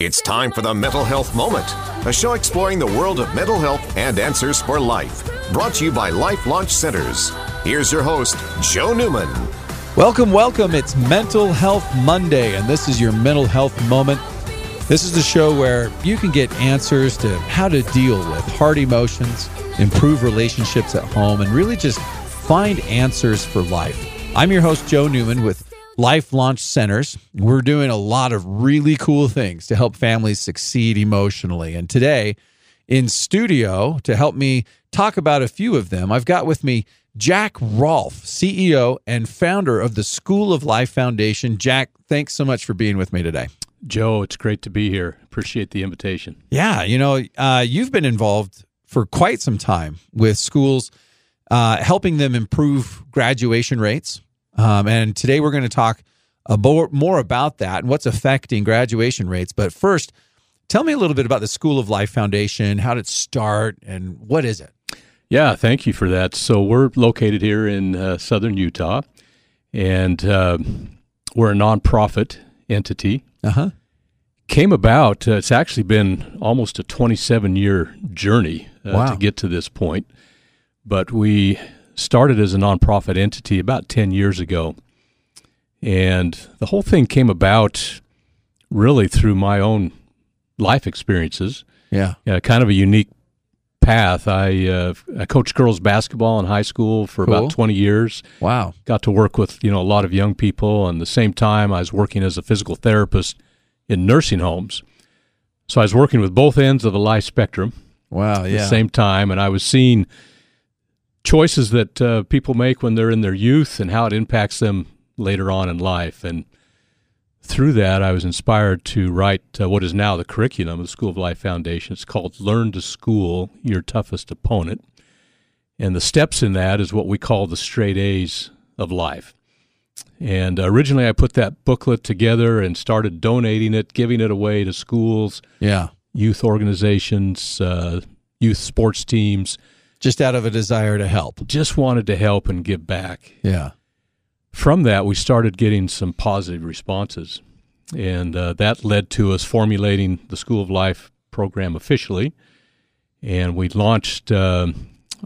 It's time for the Mental Health Moment, a show exploring the world of mental health and answers for life. Brought to you by Life Launch Centers. Here's your host, Joe Newman. Welcome, welcome. It's Mental Health Monday, and this is your Mental Health Moment. This is the show where you can get answers to how to deal with hard emotions, improve relationships at home, and really just find answers for life. I'm your host, Joe Newman, with Life Launch Centers. We're doing a lot of really cool things to help families succeed emotionally. And today, in studio, to help me talk about a few of them, I've got with me Jack Rolfe, CEO and founder of the School of Life Foundation. Jack, thanks so much for being with me today. Joe, it's great to be here. Appreciate the invitation. Yeah, you know, uh, you've been involved for quite some time with schools, uh, helping them improve graduation rates um, and today we're going to talk more about that and what's affecting graduation rates. But first, tell me a little bit about the School of Life Foundation. How did it start and what is it? Yeah, thank you for that. So we're located here in uh, southern Utah, and uh, we're a nonprofit entity. Uh huh. Came about. Uh, it's actually been almost a 27 year journey uh, wow. to get to this point, but we started as a nonprofit entity about 10 years ago. And the whole thing came about really through my own life experiences. Yeah. yeah kind of a unique path. I, uh, I coached girls basketball in high school for cool. about 20 years. Wow. Got to work with, you know, a lot of young people. And the same time, I was working as a physical therapist in nursing homes. So I was working with both ends of the life spectrum. Wow. At yeah. the same time. And I was seeing – choices that uh, people make when they're in their youth and how it impacts them later on in life. And through that, I was inspired to write uh, what is now the curriculum of the School of Life Foundation. It's called Learn to School Your Toughest Opponent. And the steps in that is what we call the straight A's of life. And originally, I put that booklet together and started donating it, giving it away to schools, yeah, youth organizations, uh, youth sports teams just out of a desire to help. Just wanted to help and give back. Yeah. From that, we started getting some positive responses. And uh, that led to us formulating the School of Life program officially. And we launched uh,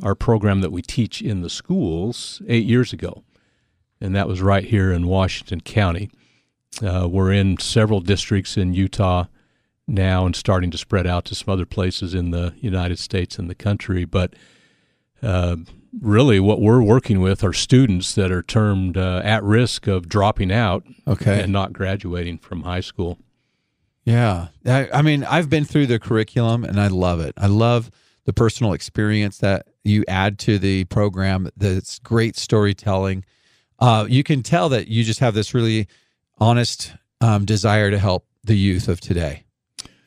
our program that we teach in the schools eight years ago. And that was right here in Washington County. Uh, we're in several districts in Utah now and starting to spread out to some other places in the United States and the country. But uh, really what we're working with are students that are termed uh, at risk of dropping out okay. and not graduating from high school. Yeah. I, I, mean, I've been through the curriculum and I love it. I love the personal experience that you add to the program. That's great storytelling. Uh, you can tell that you just have this really honest um, desire to help the youth of today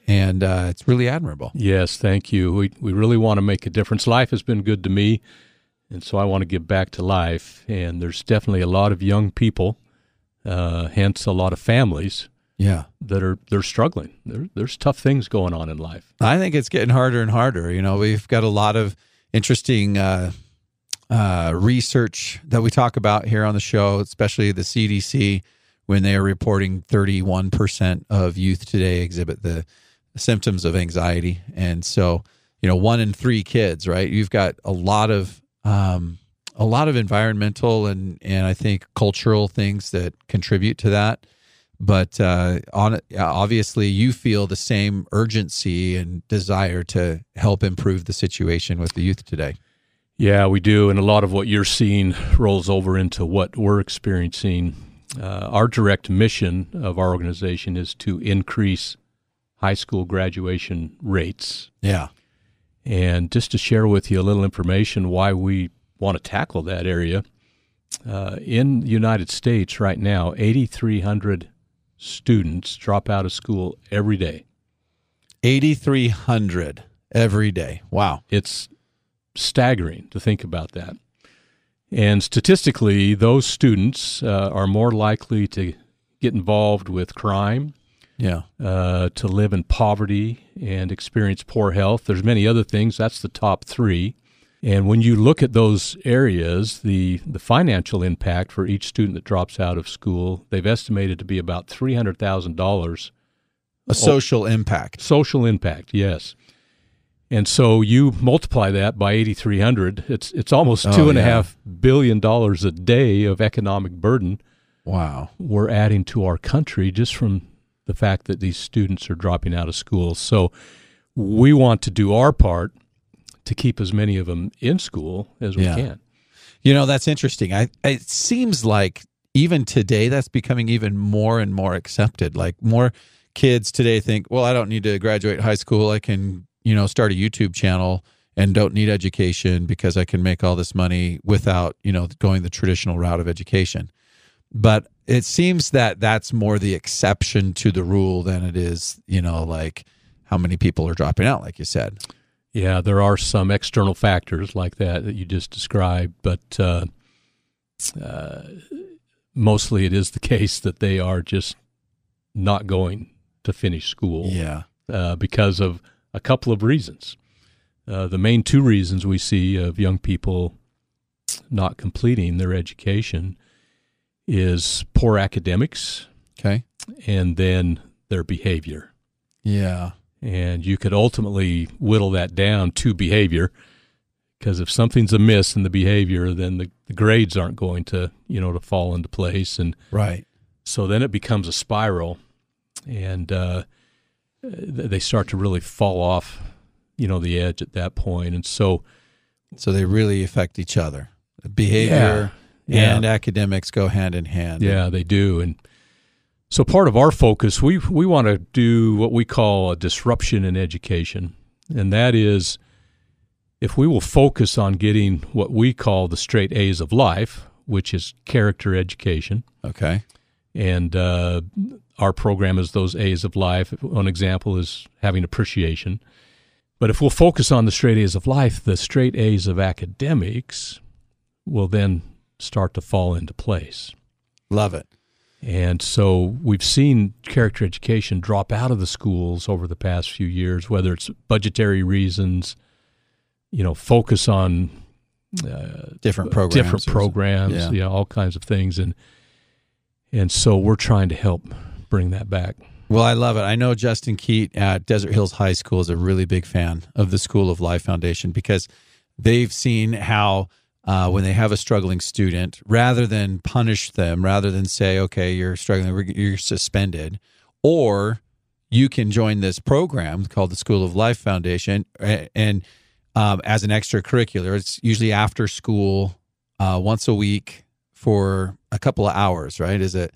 and uh, it's really admirable. Yes, thank you. We we really want to make a difference. Life has been good to me, and so I want to give back to life. And there's definitely a lot of young people, uh, hence a lot of families. Yeah, that are they're struggling. There, there's tough things going on in life. I think it's getting harder and harder. You know, we've got a lot of interesting uh, uh, research that we talk about here on the show, especially the CDC when they are reporting 31% of youth today exhibit the symptoms of anxiety. And so, you know, one in three kids, right? You've got a lot of um, a lot of environmental and and I think cultural things that contribute to that. But uh, on obviously, you feel the same urgency and desire to help improve the situation with the youth today. Yeah, we do, and a lot of what you're seeing rolls over into what we're experiencing. Uh, our direct mission of our organization is to increase high school graduation rates. Yeah. And just to share with you a little information why we want to tackle that area. Uh, in the United States right now, 8,300 students drop out of school every day. 8,300 every day. Wow. It's staggering to think about that. And statistically, those students uh, are more likely to get involved with crime, yeah. Uh, to live in poverty and experience poor health. There's many other things. That's the top three. And when you look at those areas, the, the financial impact for each student that drops out of school, they've estimated to be about $300,000 a social impact. Social impact, yes. And so you multiply that by 8,300, it's, it's almost Oh, two and a yeah. half billion dollars a day of economic burden Wow. we're adding to our country just from the fact that these students are dropping out of school. So we want to do our part to keep as many of them in school as we Yeah. can. You know, that's interesting. I it seems like even today that's becoming even more and more accepted. Like more kids today think, well, I don't need to graduate high school. I can, you know, start a YouTube channel and don't need education because I can make all this money without, you know, going the traditional route of education. But it seems that that's more the exception to the rule than it is, you know, like how many people are dropping out, like you said. Yeah, there are some external factors like that that you just described, but uh, uh, mostly it is the case that they are just not going to finish school. Yeah. uh, because of a couple of reasons. Uh, the main two reasons we see of young people not completing their education is poor academics Okay. and then their behavior. Yeah. And you could ultimately whittle that down to behavior because if something's amiss in the behavior, then the, the grades aren't going to, you know, to fall into place. And Right. so then it becomes a spiral, and uh, they start to really fall off, you know, the edge at that point. And so, So they really affect each other. Behavior Yeah. And academics go hand in hand. yeah, they do. And so part of our focus, we we want to do what we call a disruption in education, and that is if we will focus on getting what we call the straight A's of life, which is character education. Okay. and uh, our program is those A's of life. One example is having appreciation. But if we'll focus on the straight A's of life, the straight A's of academics will then start to fall into place. Love it. And so we've seen character education drop out of the schools over the past few years, whether it's budgetary reasons, you know, focus on uh, Different programs. different programs, Yeah. you know, all kinds of things, and and so we're trying to help bring that back. Well, I love it. I know Justin Keat at Desert Hills High School is a really big fan of the School of Life Foundation because they've seen how uh, when they have a struggling student, rather than punish them, rather than say, okay, you're struggling, you're suspended, or you can join this program called the School of Life Foundation and um, as an extracurricular, it's usually after school, uh, once a week for a couple of hours, right? Is it?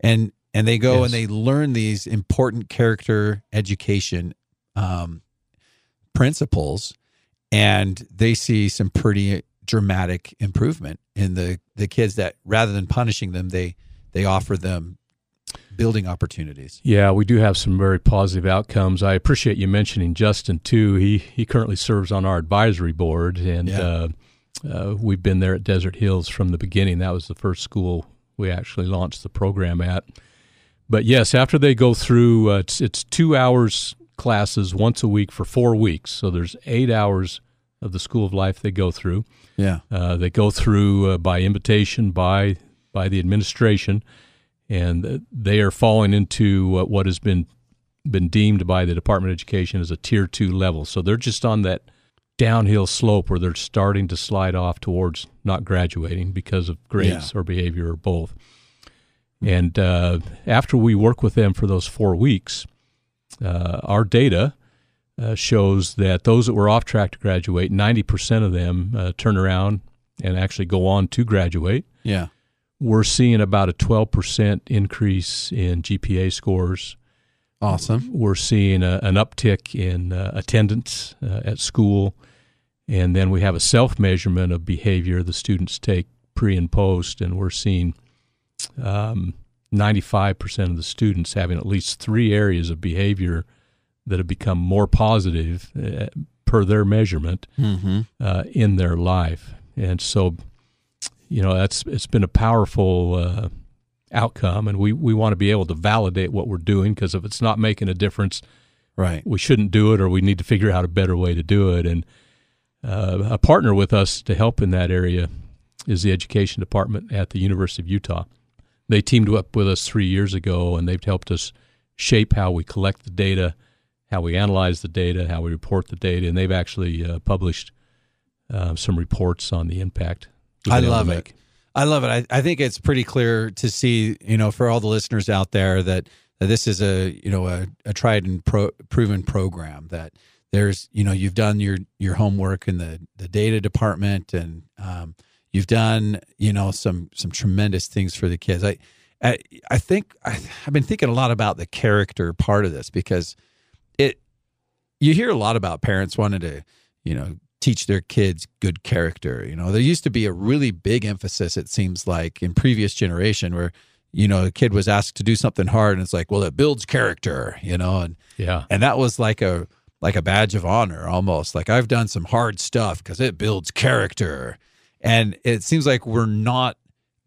And and they go Yes. and they learn these important character education um, principles, and they see some pretty dramatic improvement in the the kids that rather than punishing them, they they offer them building opportunities. Yeah, we do have some very positive outcomes. I appreciate you mentioning Justin too. He he currently serves on our advisory board, and Yeah. uh, uh, we've been there at Desert Hills from the beginning. That was the first school we actually launched the program at. But yes, after they go through, uh, it's it's two hours classes once a week for four weeks. So there's eight hours of the School of Life they go through. Yeah. Uh, they go through uh, by invitation by by the administration, and they are falling into uh, what has been been deemed by the Department of Education as a tier two level. So they're just on that downhill slope where they're starting to slide off towards not graduating because of grades or behavior or both. And uh, after we work with them for those four weeks, uh, our data uh, shows that those that were off track to graduate, 90% of them uh, turn around and actually go on to graduate. Yeah. We're seeing about a 12% increase in GPA scores. Awesome. We're seeing a, an uptick in uh, attendance uh, at school. And then we have a self measurement of behavior the students take pre and post. And we're seeing um, 95% of the students having at least three areas of behavior that have become more positive uh, per their measurement Mm-hmm. uh, in their life. And so, you know, that's it's been a powerful uh, outcome, and we, we want to be able to validate what we're doing because if it's not making a difference, Right. we shouldn't do it, or we need to figure out a better way to do it. And uh, a partner with us to help in that area is the education department at the University of Utah. They teamed up with us three years ago, and they've helped us shape how we collect the data, how we analyze the data, how we report the data, and they've actually uh, published uh, some reports on the impact. I love it. I love it. I, I think it's pretty clear to see, you know, for all the listeners out there that, that this is a, you know, a, a tried and pro, proven program that there's, you know, you've done your, your homework in the, the data department and, um, you've done, you know, some, some tremendous things for the kids. I, I, I think I, I've been thinking a lot about the character part of this because it, you hear a lot about parents wanting to, you know, teach their kids good character. You know, there used to be a really big emphasis, it seems like, in previous generation where, you know, a kid was asked to do something hard and it's like, well, it builds character, you know, and yeah. And that was like a like a badge of honor almost. Like I've done some hard stuff because it builds character. And it seems like we're not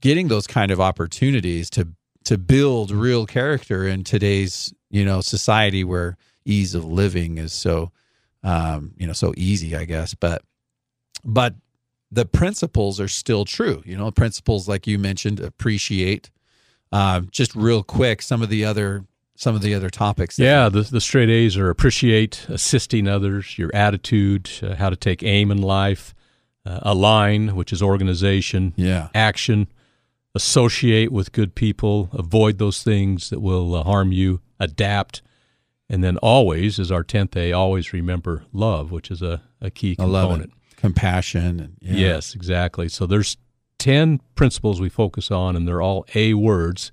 getting those kind of opportunities to to build real character in today's, you know, society where ease of living is so um, you know, so easy, I guess. But but the principles are still true. You know, principles like you mentioned, appreciate. Uh, just real quick, some of the other some of the other topics. Yeah, the the straight A's are appreciate, assisting others, your attitude, uh, how to take aim in life, uh, align, which is organization, yeah, action, associate with good people, avoid those things that will uh, harm you, adapt, and then always is our 10th A, always remember love, which is a, a key component. Compassion. And, yeah. Yes, exactly. So there's 10 principles we focus on, and they're all A words,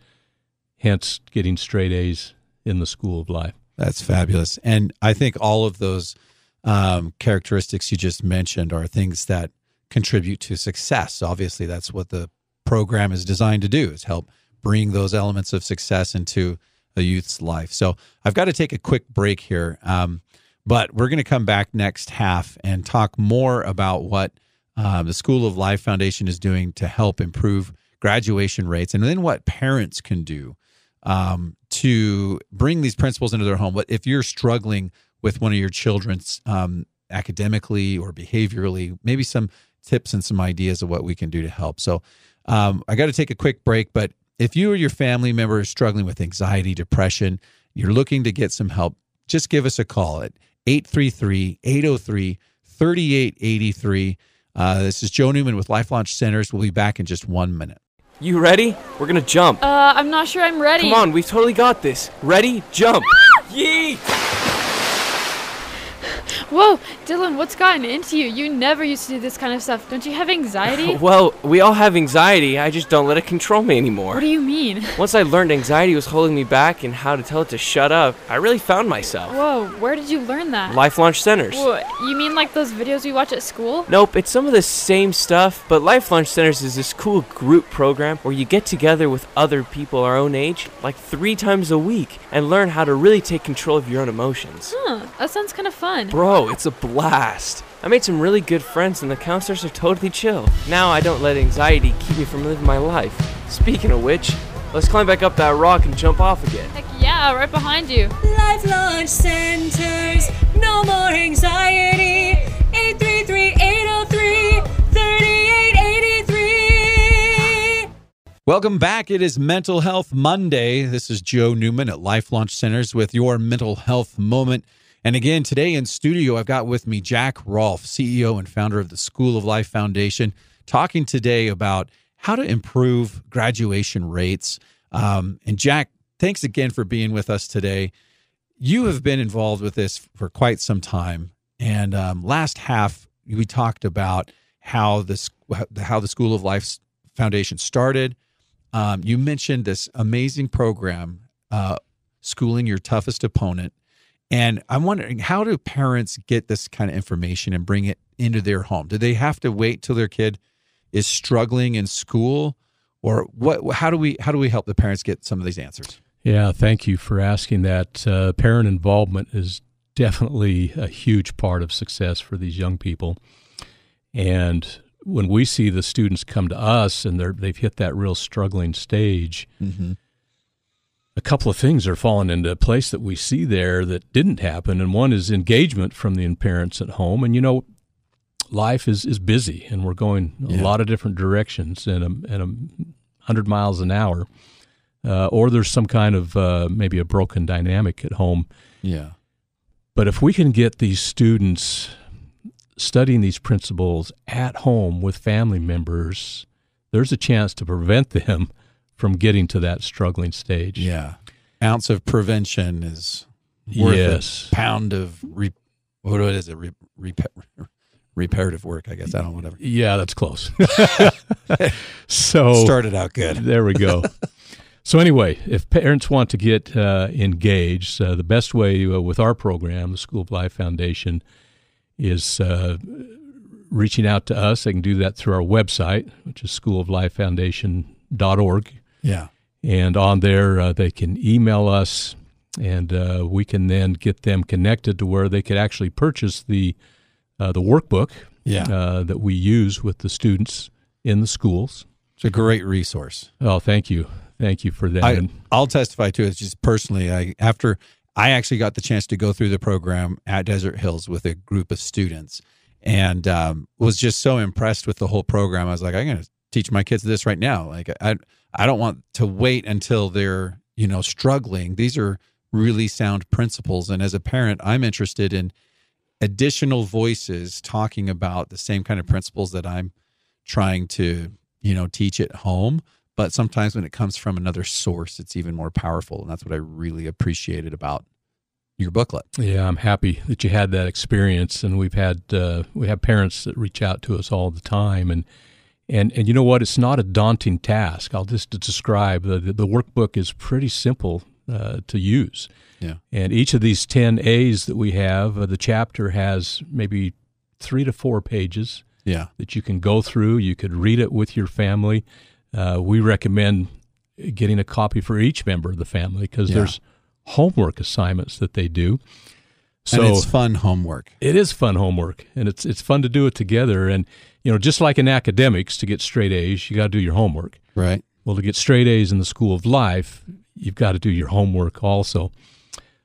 hence getting straight A's in the school of life. That's fabulous. And I think all of those um, characteristics you just mentioned are things that contribute to success. Obviously, that's what the program is designed to do, is help bring those elements of success into – a youth's life. So I've got to take a quick break here, um, but we're going to come back next half and talk more about what uh, the School of Life Foundation is doing to help improve graduation rates, and then what parents can do um, to bring these principles into their home. But if you're struggling with one of your children's um, academically or behaviorally, maybe some tips and some ideas of what we can do to help. So um, I got to take a quick break, but if you or your family member is struggling with anxiety, depression, you're looking to get some help, just give us a call at 833 803 3883. Uh, this is Joe Newman with Life Launch Centers. We'll be back in just one minute. You ready? We're gonna jump. Uh, I'm not sure I'm ready. Come on, we've totally got this. Ready? Jump! Yeet! Whoa, Dylan, what's gotten into you? You never used to do this kind of stuff. Don't you have anxiety? well, we all have anxiety. I just don't let it control me anymore. What do you mean? Once I learned anxiety was holding me back and how to tell it to shut up, I really found myself. Whoa, where did you learn that? Life Launch Centers. Whoa, you mean like those videos we watch at school? Nope, it's some of the same stuff, but Life Launch Centers is this cool group program where you get together with other people our own age, like three times a week, and learn how to really take control of your own emotions. Huh, that sounds kind of fun. Bro, it's a blast blast. I made some really good friends, and the counselors are totally chill. Now I don't let anxiety keep me from living my life. Speaking of which, let's climb back up that rock and jump off again. Heck yeah, right behind you. Life Launch Centers, no more anxiety. 833 803 3883. Welcome back. It is Mental Health Monday. This is Joe Newman at Life Launch Centers with your mental health moment. And again, today in studio, I've got with me Jack Rolfe, CEO and founder of the School of Life Foundation, talking today about how to improve graduation rates. Um, and Jack, thanks again for being with us today. You have been involved with this for quite some time. And um, last half, we talked about how this how the School of Life Foundation started. Um, you mentioned this amazing program, uh, schooling your toughest opponent and I'm wondering how do parents get this kind of information and bring it into their home? Do they have to wait till their kid is struggling in school or what how do we how do we help the parents get some of these answers? Yeah, thank you for asking that. Uh, parent involvement is definitely a huge part of success for these young people. And when we see the students come to us and they're, they've hit that real struggling stage, mm-hmm a couple of things are falling into place that we see there that didn't happen. And one is engagement from the parents at home. And, you know, life is, is busy and we're going a lot of different directions and a, and a hundred miles an hour. uh, or there's some kind of uh, maybe a broken dynamic at home. Yeah. But if we can get these students studying these principles at home with family members, there's a chance to prevent them from getting to that struggling stage. Yeah. Ounce of prevention is worth Yes. a pound of re- what is it? Re- repa- reparative work, I guess. I don't know, whatever. Yeah, that's close. so Started out good. There we go. so anyway, if parents want to get uh, engaged, uh, the best way uh, with our program, the School of Life Foundation, is uh, reaching out to us. They can do that through our website, which is schooloflifefoundation.org. Yeah. And on there, uh, they can email us, and uh, we can then get them connected to where they could actually purchase the uh, the workbook Yeah. uh, that we use with the students in the schools. It's a great resource. Oh, thank you, thank you for that. I, I'll testify to it just personally. I after I actually got the chance to go through the program at Desert Hills with a group of students, and um, was just so impressed with the whole program. I was like, I'm going to teach my kids this right now. Like I I don't want to wait until they're you know struggling. These are really sound principles, and as a parent, I'm interested in additional voices talking about the same kind of principles that I'm trying to you know teach at home. But sometimes when it comes from another source it's even more powerful. And that's what i really appreciated about your booklet. Yeah, I'm happy that you had that experience, and we've had uh, we have parents that reach out to us all the time, and and and you know what? It's not a daunting task. I'll just describe the the workbook is pretty simple uh, to use, yeah and each of these ten A's that we have, uh, the chapter has maybe three to four pages yeah that you can go through. You could read it with your family. Uh, we recommend getting a copy for each member of the family because Yeah. there's homework assignments that they do. So and it's fun homework it is fun homework, and it's it's fun to do it together. And you know, just like in academics, to get straight A's, you got to do your homework. right Well, to get straight A's in the School of Life, you've got to do your homework also.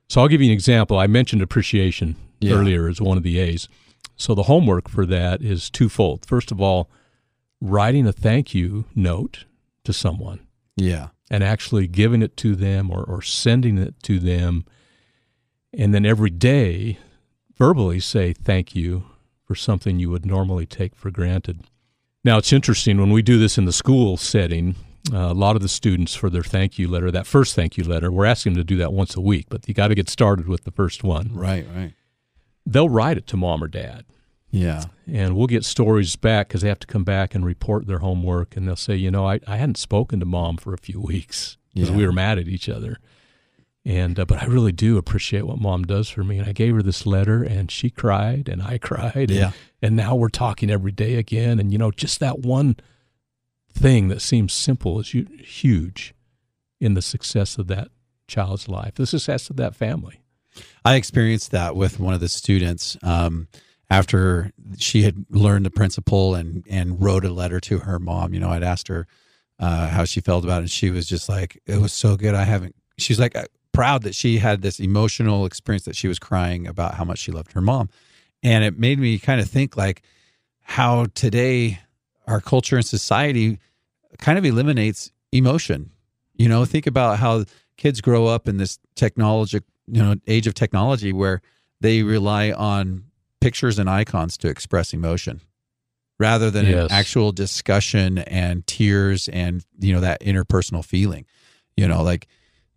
So I'll give you an example. I mentioned appreciation Yeah. earlier as one of the A's. So the homework for that is twofold. First of all, writing a thank you note to someone yeah and actually giving it to them or, or sending it to them. And then every day, verbally say thank you for something you would normally take for granted. Now, it's interesting when we do this in the school setting, uh, a lot of the students for their thank you letter, that first thank you letter, we're asking them to do that once a week, but you got to get started with the first one. right right They'll write it to mom or dad yeah and we'll get stories back because they have to come back and report their homework and they'll say you know i, I hadn't spoken to mom for a few weeks because Yeah. we were mad at each other and uh, but i really do appreciate what mom does for me. And i gave her this letter and she cried and i cried. And, Yeah. and now we're talking every day again. And you know just that one thing that seems simple is huge in the success of that child's life the success of that family. I experienced that with one of the students um, after she had learned the principle and and wrote a letter to her mom. You know i'd asked her uh, how she felt about it. And she was just like it was so good. I haven't she's like proud that she had this emotional experience that she was crying about how much she loved her mom. And it made me kind of think like how today our culture and society kind of eliminates emotion. You know think about how kids grow up in this technology you know age of technology where they rely on pictures and icons to express emotion rather than Yes. an actual discussion and tears and you know that interpersonal feeling. You know like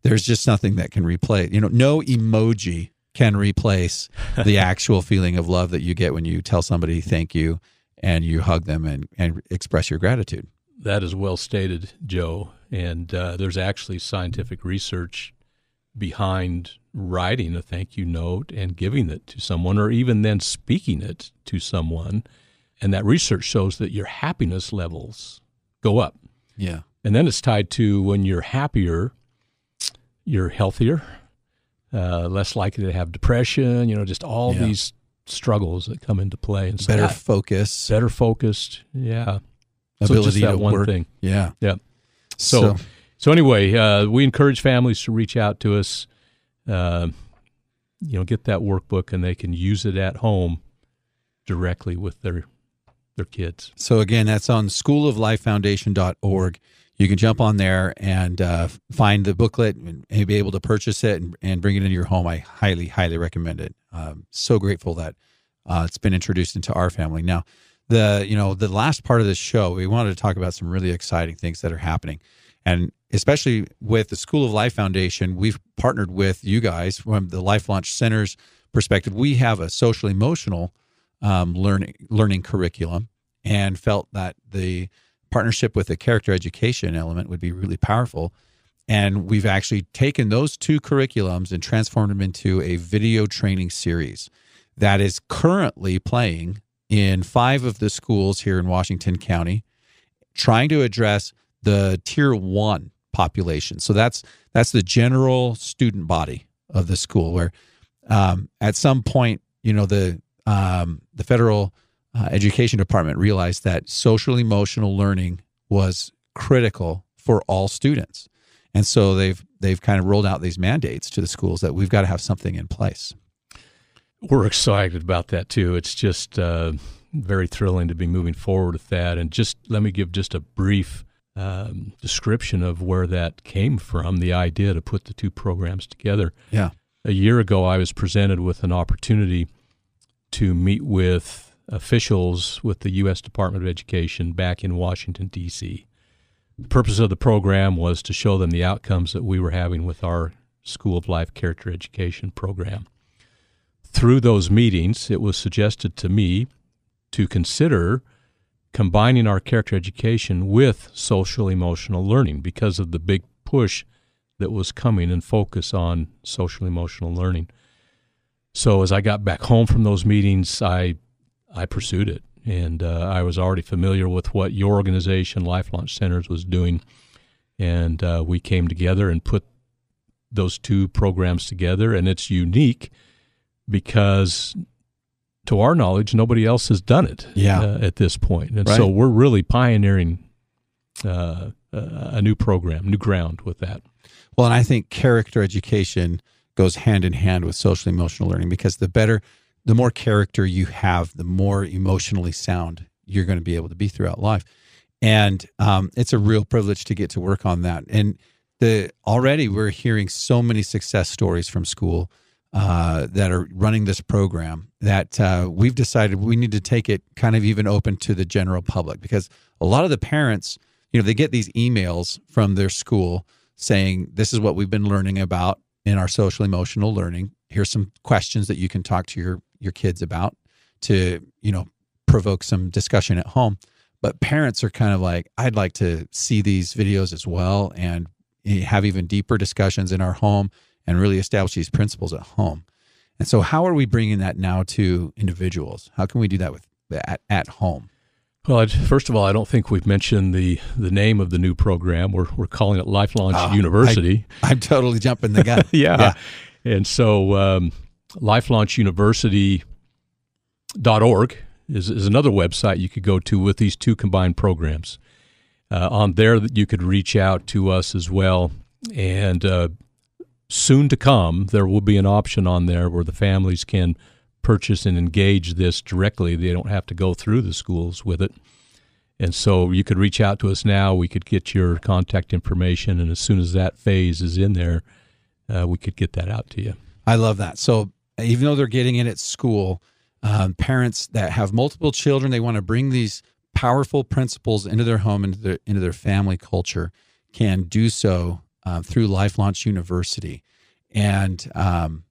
there's just nothing that can replace you know no emoji can replace the actual feeling of love that you get when you tell somebody thank you and you hug them and, and express your gratitude That is well stated, Joe. And uh, there's actually scientific research behind writing a thank you note and giving it to someone, or even then speaking it to someone. And that research shows that your happiness levels go up. yeah And then it's tied to when you're happier, you're healthier, uh, less likely to have depression, you know, just all Yeah. these struggles that come into play. And so better that- focus better focused. Yeah. So ability that to one work thing. yeah Yeah. So, so, anyway, uh, we encourage families to reach out to us. Uh, you know, get that workbook, and they can use it at home directly with their their kids. So again, that's on schooloflifefoundation.org. you can jump on there and uh, find the booklet and, be able to purchase it and, and bring it into your home. I highly, highly recommend it. Um, so grateful that uh, it's been introduced into our family. Now, the you know the last part of this show, we wanted to talk about some really exciting things that are happening, and especially with the School of Life Foundation, we've partnered with you guys from the Life Launch Center's perspective. We have a social emotional um, learning learning curriculum, and felt that the partnership with the character education element would be really powerful. And we've actually taken those two curriculums and transformed them into a video training series that is currently playing in five of the schools here in Washington County, trying to address the tier one population. So that's that's the general student body of the school, where um, at some point, you know, the um, the federal uh, education department realized that social emotional learning was critical for all students, and so they've they've kind of rolled out these mandates to the schools that we've got to have something in place. We're excited about that too. It's just uh, very thrilling to be moving forward with that. And just let me give just a brief um, description of where that came from the idea to put the two programs together. Yeah. A year ago, I was presented with an opportunity to meet with officials with the U.S. Department of Education back in Washington, D.C. The purpose of the program was to show them the outcomes that we were having with our School of Life Character Education program. Through those meetings, it was suggested to me to consider combining our character education with social emotional learning because of the big push that was coming and focus on social emotional learning. So as I got back home from those meetings, I I pursued it, and uh, I was already familiar with what your organization, Life Launch Centers, was doing, and uh, we came together and put those two programs together, and it's unique because to our knowledge, nobody else has done it Yeah. uh, at this point. And Right. so we're really pioneering uh, a new program, new ground with that. Well, and I think character education goes hand in hand with social emotional learning because the better, the more character you have, the more emotionally sound you're going to be able to be throughout life. And um, it's a real privilege to get to work on that. And the already we're hearing so many success stories from school uh, that are running this program that uh, we've decided we need to take it kind of even open to the general public because a lot of the parents, you know, they get these emails from their school saying, This is what we've been learning about in our social emotional learning. Here's some questions that you can talk to your, your kids about to, you know, provoke some discussion at home. But parents are kind of like, I'd like to see these videos as well and eh, have even deeper discussions in our home and really establish these principles at home. And so, how are we bringing that now to individuals? How can we do that with at, at home? Well, I'd, first of all, I don't think we've mentioned the, the name of the new program. We're, we're calling it Life Launch University. I'm totally jumping the gun. yeah. And so um, lifelaunchuniversity.org is, is another website you could go to with these two combined programs. Uh, on there, you could reach out to us as well. And uh, soon to come, there will be an option on there where the families can purchase and engage this directly. They don't have to go through the schools with it. And so you could reach out to us now. We could get your contact information. And as soon as that phase is in there, uh, we could get that out to you. I love that. So even though they're getting it at school, um, parents that have multiple children, they want to bring these powerful principles into their home, into their into their family culture, can do so uh, through Life Launch University. And um,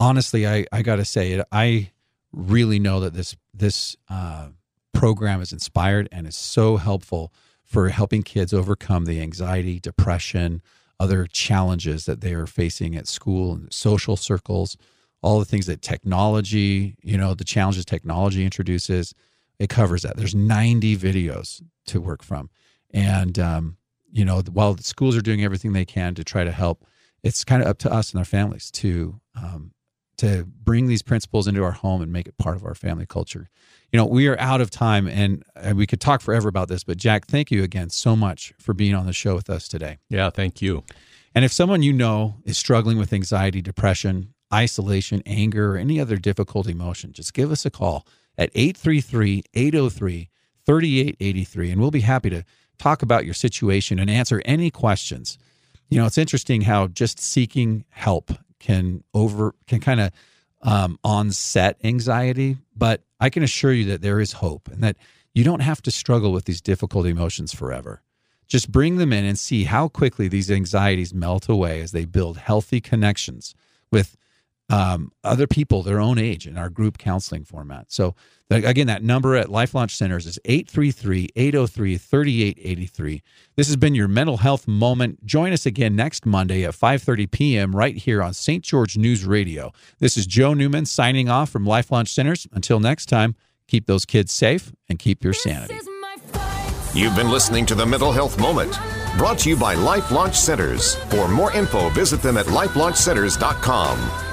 honestly, I I got to say it. I really know that this this uh, program is inspired and is so helpful for helping kids overcome the anxiety, depression, other challenges that they are facing at school and social circles, all the things that technology, you know, the challenges technology introduces, it covers that. There's 90 videos to work from. And, um, you know, while the schools are doing everything they can to try to help, it's kind of up to us and our families to, um, to bring these principles into our home and make it part of our family culture. You know, we are out of time and, and we could talk forever about this, but Jack, thank you again so much for being on the show with us today. Yeah, thank you. And if someone you know is struggling with anxiety, depression, isolation, anger, or any other difficult emotion, just give us a call at 833 803 3883, and we'll be happy to talk about your situation and answer any questions. You know, it's interesting how just seeking help can over can kind of um, onset anxiety, but I can assure you that there is hope and that you don't have to struggle with these difficult emotions forever. Just bring them in and see how quickly these anxieties melt away as they build healthy connections with um, other people their own age in our group counseling format. So, again, that number at Life Launch Centers is 833 803 3883. This has been your mental health moment. Join us again next Monday at 5.30 p.m. right here on St. George News Radio. This is Joe Newman signing off from Life Launch Centers. Until next time, keep those kids safe and keep your sanity. You've been listening to the Mental Health Moment, brought to you by Life Launch Centers. For more info, visit them at lifelaunchcenters.com.